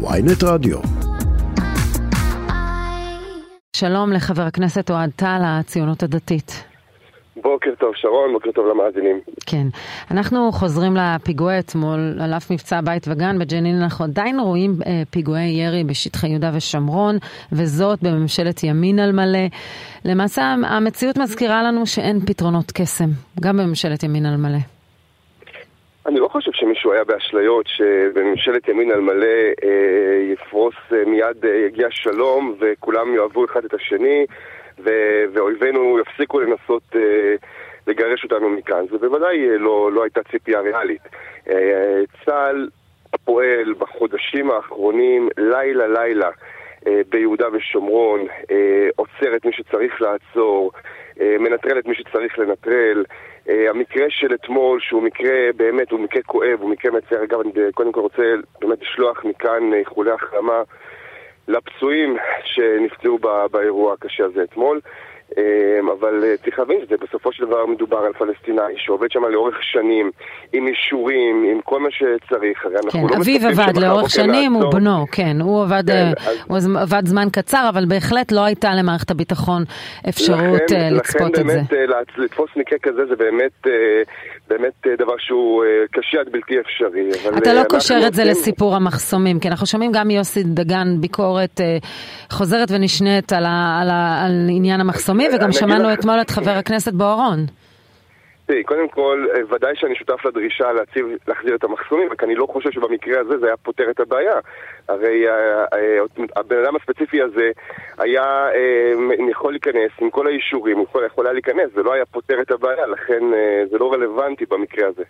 ויינט רדיו. שלום לחבר הכנסת אוהד טל, הציונות הדתית. בוקר טוב שרון, בוקר טוב למאזינים. כן. אנחנו חוזרים לפיגועי אתמול, על אף מבצע בית וגן בג'נין, אנחנו עדיין רואים אה, פיגועי ירי בשטחי יהודה ושומרון, וזאת בממשלת ימין על מלא. למעשה המציאות מזכירה לנו שאין פתרונות קסם, גם בממשלת ימין על מלא. אני לא חושב שמישהו היה באשליות שבממשלת ימין על מלא אה, יפרוס אה, מיד אה, יגיע שלום וכולם יאהבו אחד את השני ו- ואויבינו יפסיקו לנסות אה, לגרש אותנו מכאן. זה בוודאי אה, לא, לא הייתה ציפייה ריאלית. אה, צה"ל פועל בחודשים האחרונים לילה לילה אה, ביהודה ושומרון, אה, עוצר את מי שצריך לעצור, אה, מנטרל את מי שצריך לנטרל. המקרה של אתמול, שהוא מקרה באמת, הוא מקרה כואב, הוא מקרה מצער. אגב, אני קודם כל רוצה באמת לשלוח מכאן איחולי החלמה לפצועים שנפצעו באירוע הקשה הזה אתמול. אמ, אבל אה, צריך להבין שזה בסופו של דבר מדובר על פלסטיני שעובד שם לאורך שנים, עם אישורים, עם כל מה שצריך. כן, לא אביו עבד לאורך שנים, הוא בנו, כן, הוא עבד, כן, אה, אז... הוא עבד זמן קצר, אבל בהחלט לא הייתה למערכת הביטחון אפשרות לכן, אה, לצפות לכן את זה. לכן באמת לתפוס מקרה כזה זה באמת, באמת דבר שהוא קשה עד בלתי אפשרי. אתה לא קושר את זה לסיפור המחסומים, כי אנחנו שומעים גם מיוסי דגן ביקורת חוזרת ונשנית על, על, על עניין המחסומים. המקומי, וגם שמענו אתמול את חבר הכנסת בוארון. תראי, קודם כל, אה, ודאי שאני שותף לדרישה להציב, להחזיר את המחסומים, רק אני לא חושב שבמקרה הזה זה היה פותר את הבעיה. הרי אה, אה, הבן אדם הספציפי הזה היה יכול להיכנס עם כל האישורים, הוא יכול, יכול היה להיכנס, זה לא היה פותר את הבעיה, לכן זה לא רלוונטי במקרה הזה.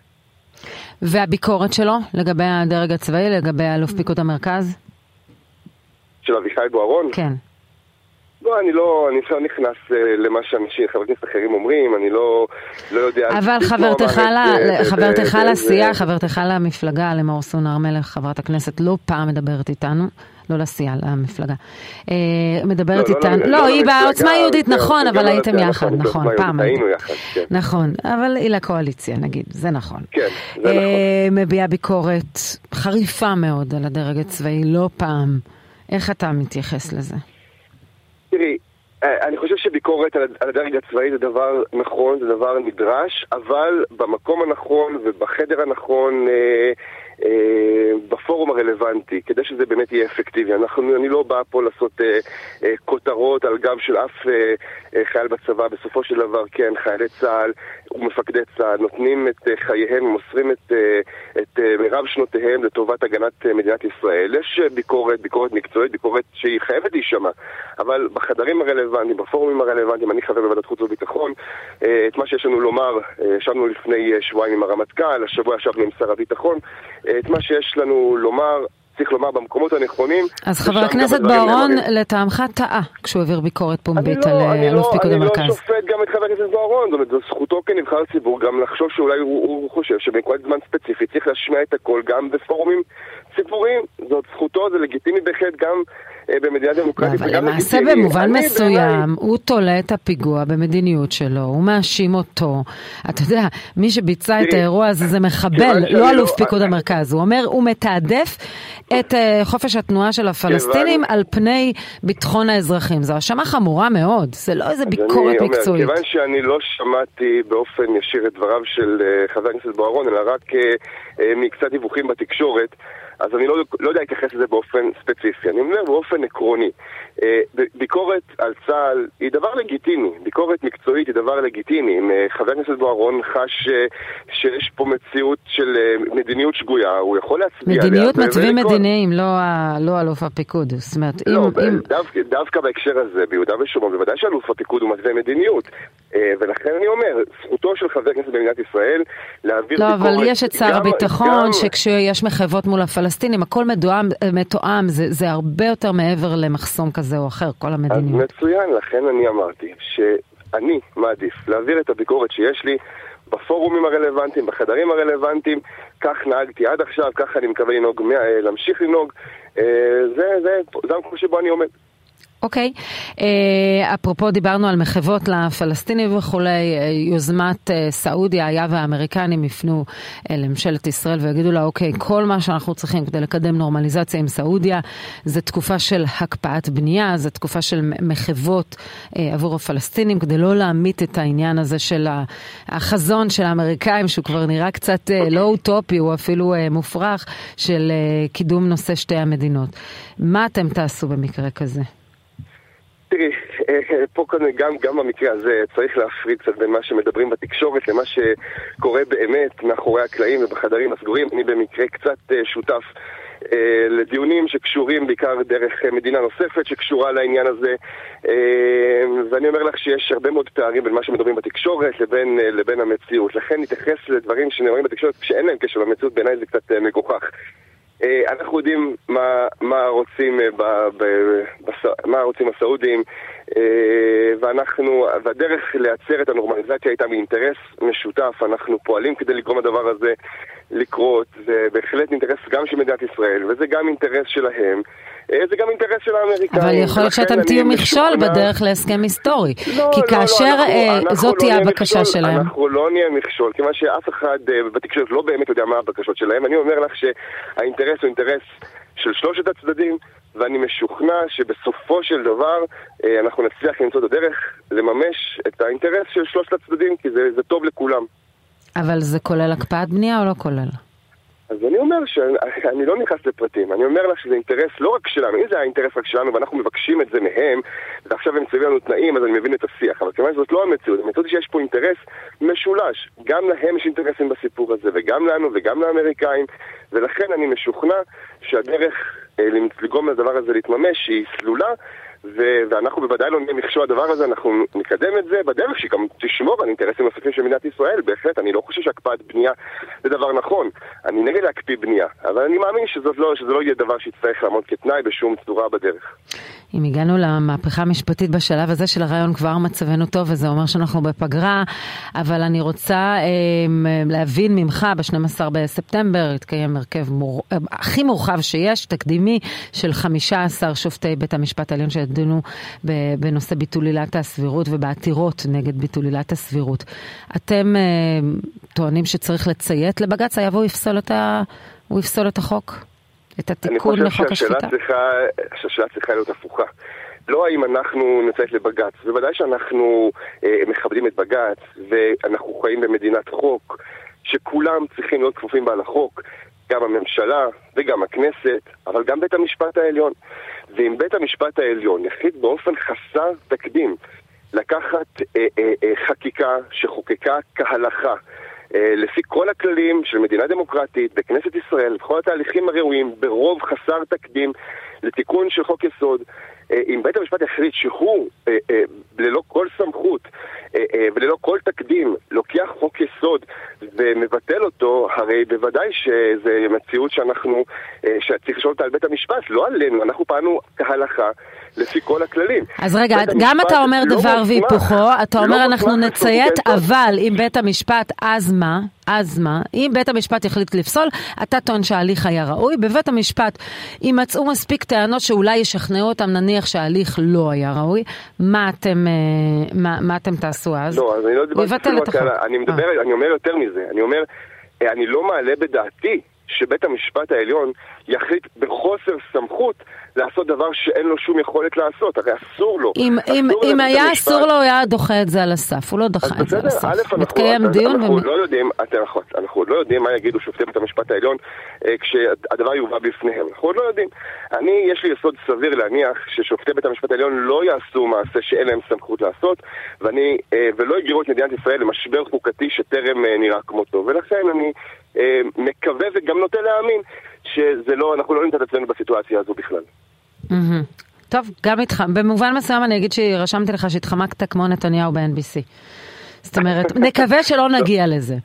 והביקורת שלו לגבי הדרג הצבאי, לגבי אלוף פיקוד המרכז? של אביחי בוארון? כן. לא, אני לא, אני לא נכנס uh, למה שאנשים, חברי כנסת אחרים אומרים, אני לא, לא יודע... אבל חברתך לסיעה, חברתך למפלגה, למאור סון הר מלך, חברת הכנסת, לא פעם מדברת איתנו. לא לסיעה, למפלגה. אה, מדברת לא, לא איתנו, לא, היא בעוצמה יהודית, נכון, אבל הייתם יחד, נכון, פעם היינו יחד, כן. נכון, אבל היא לקואליציה, נגיד, זה נכון. כן, זה נכון. מביעה ביקורת חריפה מאוד על הדרג הצבאי, לא פעם. איך אתה מתייחס לזה? תראי, אה, אני חושב שביקורת על הדרג הצבאי זה דבר נכון, זה דבר נדרש, אבל במקום הנכון ובחדר הנכון אה, אה, בפורום הרלוונטי, כדי שזה באמת יהיה אפקטיבי. אנחנו, אני לא בא פה לעשות אה, אה, כותרות על גב של אף אה, אה, חייל בצבא. בסופו של דבר, כן, חיילי צה"ל ומפקדי צה"ל נותנים את אה, חייהם ומוסרים את, אה, את אה, מירב שנותיהם לטובת הגנת אה, מדינת ישראל. יש אה, ביקורת, ביקורת מקצועית, ביקורת שהיא חייבת להישמע, אבל בחדרים הרלוונטיים, בפורומים הרלוונטיים, אני חבר בוועדת חוץ וביטחון, אה, את מה שיש לנו לומר, אה, ישבנו לפני אה, שבועיים עם הרמטכ"ל, השבוע ישבנו עם שר הביטחון. את מה שיש לנו לומר צריך לומר במקומות הנכונים. אז חבר הכנסת בוארון לטעמך טעה כשהוא העביר ביקורת פומבית על לא- אלוף לא- פיקוד המרכז. אני לא שופט גם את חבר הכנסת בוארון, זאת אומרת, זו זכותו כנבחר ציבור גם לחשוב שאולי הוא חושב שבנקודת זמן ספציפית צריך להשמיע את הכל גם בפורומים ציבוריים. זאת זכותו, זה לגיטימי בהחלט גם במדינה דמוקרטית. אבל למעשה במובן מסוים הוא תולה את הפיגוע במדיניות שלו, הוא מאשים אותו. אתה יודע, מי שביצע את האירוע הזה זה מחבל, לא אלוף פיקוד המרכז. הוא אומר, הוא מתעדף את אה, חופש התנועה של הפלסטינים על פני ביטחון האזרחים. זו האשמה חמורה מאוד, זה לא איזה ביקורת מקצועית. כיוון שאני לא שמעתי באופן ישיר את דבריו של אה, חבר הכנסת בוארון, אלא רק מקצת דיווחים בתקשורת, אז אני לא, לא יודע להתייחס לזה באופן ספציפי, אני אומר באופן עקרוני. אה, ביקורת על צה"ל היא דבר לגיטימי, ביקורת מקצועית היא דבר לגיטימי. אם אה, חבר הכנסת בוארון חש אה, שיש פה מציאות של מדיניות שגויה, הוא יכול להצביע עליה. מדיניות מצביעים מדיניים, לא, לא אלוף הפיקוד. זאת אומרת, לא, אם... אם... דווקא, דווקא בהקשר הזה, ביהודה ושומרון, בוודאי שאלוף הפיקוד הוא מתווה מדיניות. ולכן אני אומר, זכותו של חבר כנסת במדינת ישראל להעביר לא, ביקורת... לא, אבל יש את שר הביטחון. שכשיש מחייבות מול הפלסטינים, הכל מתואם, מתואם זה, זה הרבה יותר מעבר למחסום כזה. או אחר, כל המדיניות. אז מצוין, לכן אני אמרתי שאני מעדיף להעביר את הביקורת שיש לי בפורומים הרלוונטיים, בחדרים הרלוונטיים, כך נהגתי עד עכשיו, כך אני מקווה לנהוג, להמשיך לנהוג, אה, זה המקום שבו אני עומד. אוקיי, אה, אפרופו דיברנו על מחוות לפלסטינים וכולי, אה, יוזמת אה, סעודיה היה והאמריקנים יפנו לממשלת ישראל ויגידו לה, אוקיי, כל מה שאנחנו צריכים כדי לקדם נורמליזציה עם סעודיה זה תקופה של הקפאת בנייה, זה תקופה של מחוות עבור הפלסטינים, כדי לא להמית את העניין הזה של החזון של האמריקאים, שהוא כבר נראה קצת לא אוטופי, הוא אפילו מופרך, של קידום נושא שתי המדינות. מה אתם תעשו במקרה כזה? תראי, אה, פה כאן גם, גם במקרה הזה צריך להפריד קצת בין מה שמדברים בתקשורת למה שקורה באמת מאחורי הקלעים ובחדרים הסגורים. אני במקרה קצת אה, שותף אה, לדיונים שקשורים בעיקר דרך מדינה נוספת שקשורה לעניין הזה ואני אומר לך שיש הרבה מאוד פערים בין מה שמדברים בתקשורת לבין, לבין המציאות. לכן נתייחס לדברים שנאמרים בתקשורת שאין להם קשר למציאות, בעיניי זה קצת מגוחך. אה, אנחנו יודעים מה, מה, רוצים, אה, ב, ב, בס, מה רוצים הסעודים אה, ואנחנו, והדרך לייצר את הנורמליזציה הייתה מאינטרס משותף, אנחנו פועלים כדי לגרום לדבר הזה לקרות, זה בהחלט אינטרס גם של מדינת ישראל וזה גם אינטרס שלהם אה, זה גם אינטרס של האמריקאים. אבל יכול להיות שאתם תהיו מכשול בדרך להסכם היסטורי. לא, כי לא, לא כאשר לא, אנחנו, אה, אנחנו זאת לא תהיה הבקשה מכשול, שלהם. אנחנו לא נהיה מכשול, כיוון שאף אחד אה, בתקשורת לא באמת יודע מה הבקשות שלהם. אני אומר לך שהאינטרס הוא אינטרס של שלושת הצדדים, ואני משוכנע שבסופו של דבר אנחנו נצליח למצוא את הדרך לממש את האינטרס של שלושת הצדדים, כי זה, זה טוב לכולם. אבל זה כולל הקפאת בנייה או לא כולל? אז אני אומר שאני לא נכנס לפרטים, אני אומר לך שזה אינטרס לא רק שלנו, אם זה היה אינטרס רק שלנו ואנחנו מבקשים את זה מהם, ועכשיו הם מציבים לנו תנאים, אז אני מבין את השיח, אבל כיוון שזאת לא המציאות, המציאות היא שיש פה אינטרס משולש, גם להם יש אינטרסים בסיפור הזה, וגם לנו וגם לאמריקאים, ולכן אני משוכנע שהדרך אה, לגרום לדבר הזה להתממש היא סלולה. ו- ואנחנו בוודאי לא נהיה מכשול הדבר הזה, אנחנו נקדם את זה בדרך שהיא גם תשמור על אינטרסים נוספים של מדינת ישראל, בהחלט, אני לא חושב שהקפאת בנייה זה דבר נכון. אני נגד להקפיא בנייה, אבל אני מאמין לא, שזה לא יהיה דבר שיצטרך לעמוד כתנאי בשום צורה בדרך. אם הגענו למהפכה המשפטית בשלב הזה של הרעיון כבר מצבנו טוב, וזה אומר שאנחנו בפגרה, אבל אני רוצה אה, להבין ממך, ב-12 בספטמבר יתקיים הרכב מור... הכי מורחב שיש, תקדימי, של 15 שופטי בית המשפט העליון שידונו בנושא ביטול עילת הסבירות ובעתירות נגד ביטול עילת הסבירות. אתם אה, טוענים שצריך לציית לבג"ץ, היה והוא יפסול את, ה... יפסול את החוק? את התיקון לחוק השפיטה? אני חושב שהשאלה צריכה להיות הפוכה. לא האם אנחנו נציית לבג"ץ, בוודאי שאנחנו אה, מכבדים את בג"ץ ואנחנו חיים במדינת חוק שכולם צריכים להיות כפופים בה לחוק, גם הממשלה וגם הכנסת, אבל גם בית המשפט העליון. ואם בית המשפט העליון יחליט באופן חסר תקדים לקחת אה, אה, אה, חקיקה שחוקקה כהלכה לפי כל הכללים של מדינה דמוקרטית בכנסת ישראל, בכל התהליכים הראויים, ברוב חסר תקדים לתיקון של חוק יסוד, אה, אם בית המשפט יחליט שהוא אה, ללא כל סמכות וללא כל תקדים לוקח חוק יסוד ומבטל אותו, הרי בוודאי שזו מציאות שאנחנו, שצריך לשאול אותה על בית המשפט, לא עלינו, אנחנו פעלנו כהלכה לפי כל הכללים. אז רגע, גם אתה אומר לא דבר והיפוכו, אתה לא אומר אנחנו נציית, אבל אם בית המשפט, אז מה? אז מה? אם בית המשפט יחליט לפסול, אתה טוען שההליך היה ראוי. בבית המשפט יימצאו מספיק טענות שאולי ישכנעו אותם, נניח שההליך לא היה ראוי. מה אתם, אה, מה, מה אתם תעשו אז? לא, אז אני לא דיברתי רק על... אני מדבר, אה. אני אומר יותר מזה. אני אומר, אה, אני לא מעלה בדעתי שבית המשפט העליון יחליט בחוסר סמכות לעשות דבר שאין לו שום יכולת לעשות, הרי אסור לו. אם, אסור אם, אם היה המשפט... אסור לו, הוא היה דוחה את זה על הסף, הוא לא דחה את זה על הסף. בסדר, מתקיים אנחנו, דיון. אנחנו, לא יודעים, נכון, אנחנו עוד לא יודעים מה יגידו שופטי בית המשפט העליון אה, כשהדבר יובא בפניהם, אנחנו עוד לא יודעים. אני, יש לי יסוד סביר להניח ששופטי בית המשפט העליון לא יעשו מעשה שאין להם סמכות לעשות, ואני, אה, ולא יגרו את מדינת ישראל למשבר חוקתי שטרם אה, נראה כמותו, ולכן אני אה, מקווה וגם נוטה להאמין שזה לא, אנחנו לא נמצא את עצמנו בסיטואציה הזו בכלל. טוב, גם איתך, במובן מסוים אני אגיד שרשמתי לך שהתחמקת כמו נתניהו ב-NBC. זאת אומרת, נקווה שלא נגיע לזה.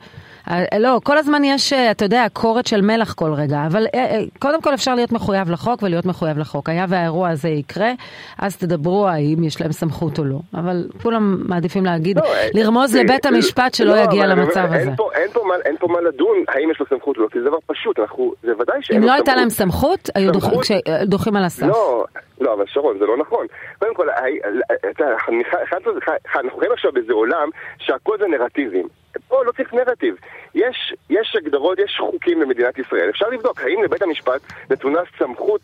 אה, לא, כל הזמן יש, אה, אתה יודע, כורת של מלח כל רגע, אבל אה, קודם כל אפשר להיות מחויב לחוק ולהיות מחויב לחוק. היה והאירוע הזה יקרה, אז תדברו האם יש להם סמכות או לא. אבל כולם מעדיפים להגיד, לא, לרמוז לבית המשפט שלא לא, יגיע למצב הזה. אין פה, אין, פה מה, אין פה מה לדון האם יש לו סמכות או לא, כי זה דבר פשוט, אנחנו, זה ודאי שאין לו סמכות. אם לא הייתה להם סמכות, היו דוחים על הסף. לא, לא, אבל שרון, זה לא נכון. קודם כל, אנחנו חיים עכשיו באיזה עולם שהכל זה נרטיבים. פה לא צריך נרטיב. יש, יש הגדרות, יש חוקים במדינת ישראל. אפשר לבדוק האם לבית המשפט נתונה סמכות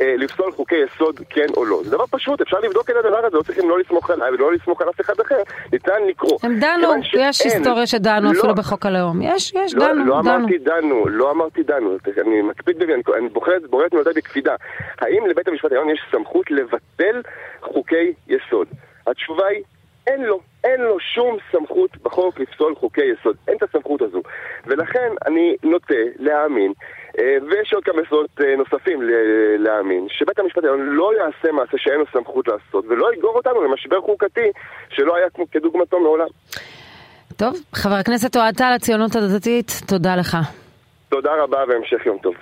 אה, לפסול חוקי יסוד כן או לא. זה דבר פשוט, אפשר לבדוק את הדבר הזה, לא צריכים לא לסמוך עליי ולא לסמוך על אף אחד אחר. ניתן לקרוא. הם דנו, יש היסטוריה שדנו לא, אפילו בחוק הלאום. יש, יש, לא, דנו, לא דנו. אמרתי דנו, לא אמרתי דנו. אני מקפיד בזה, אני בוחרת, בוחרת מילותיי בקפידה. האם לבית המשפט העליון יש סמכות לבטל חוקי יסוד? התשובה היא אין לו, אין לו שום סמכות בחוק לפסול חוקי יסוד, אין את הסמכות הזו. ולכן אני נוטה להאמין, אה, ויש עוד כמה יסודות אה, נוספים להאמין, שבית המשפט העליון לא יעשה מעשה שאין לו סמכות לעשות, ולא יגרור אותנו למשבר חוקתי שלא היה כדוגמתו מעולם. טוב, חבר הכנסת אוהד טל, הציונות הדתית, תודה לך. תודה רבה והמשך יום טוב.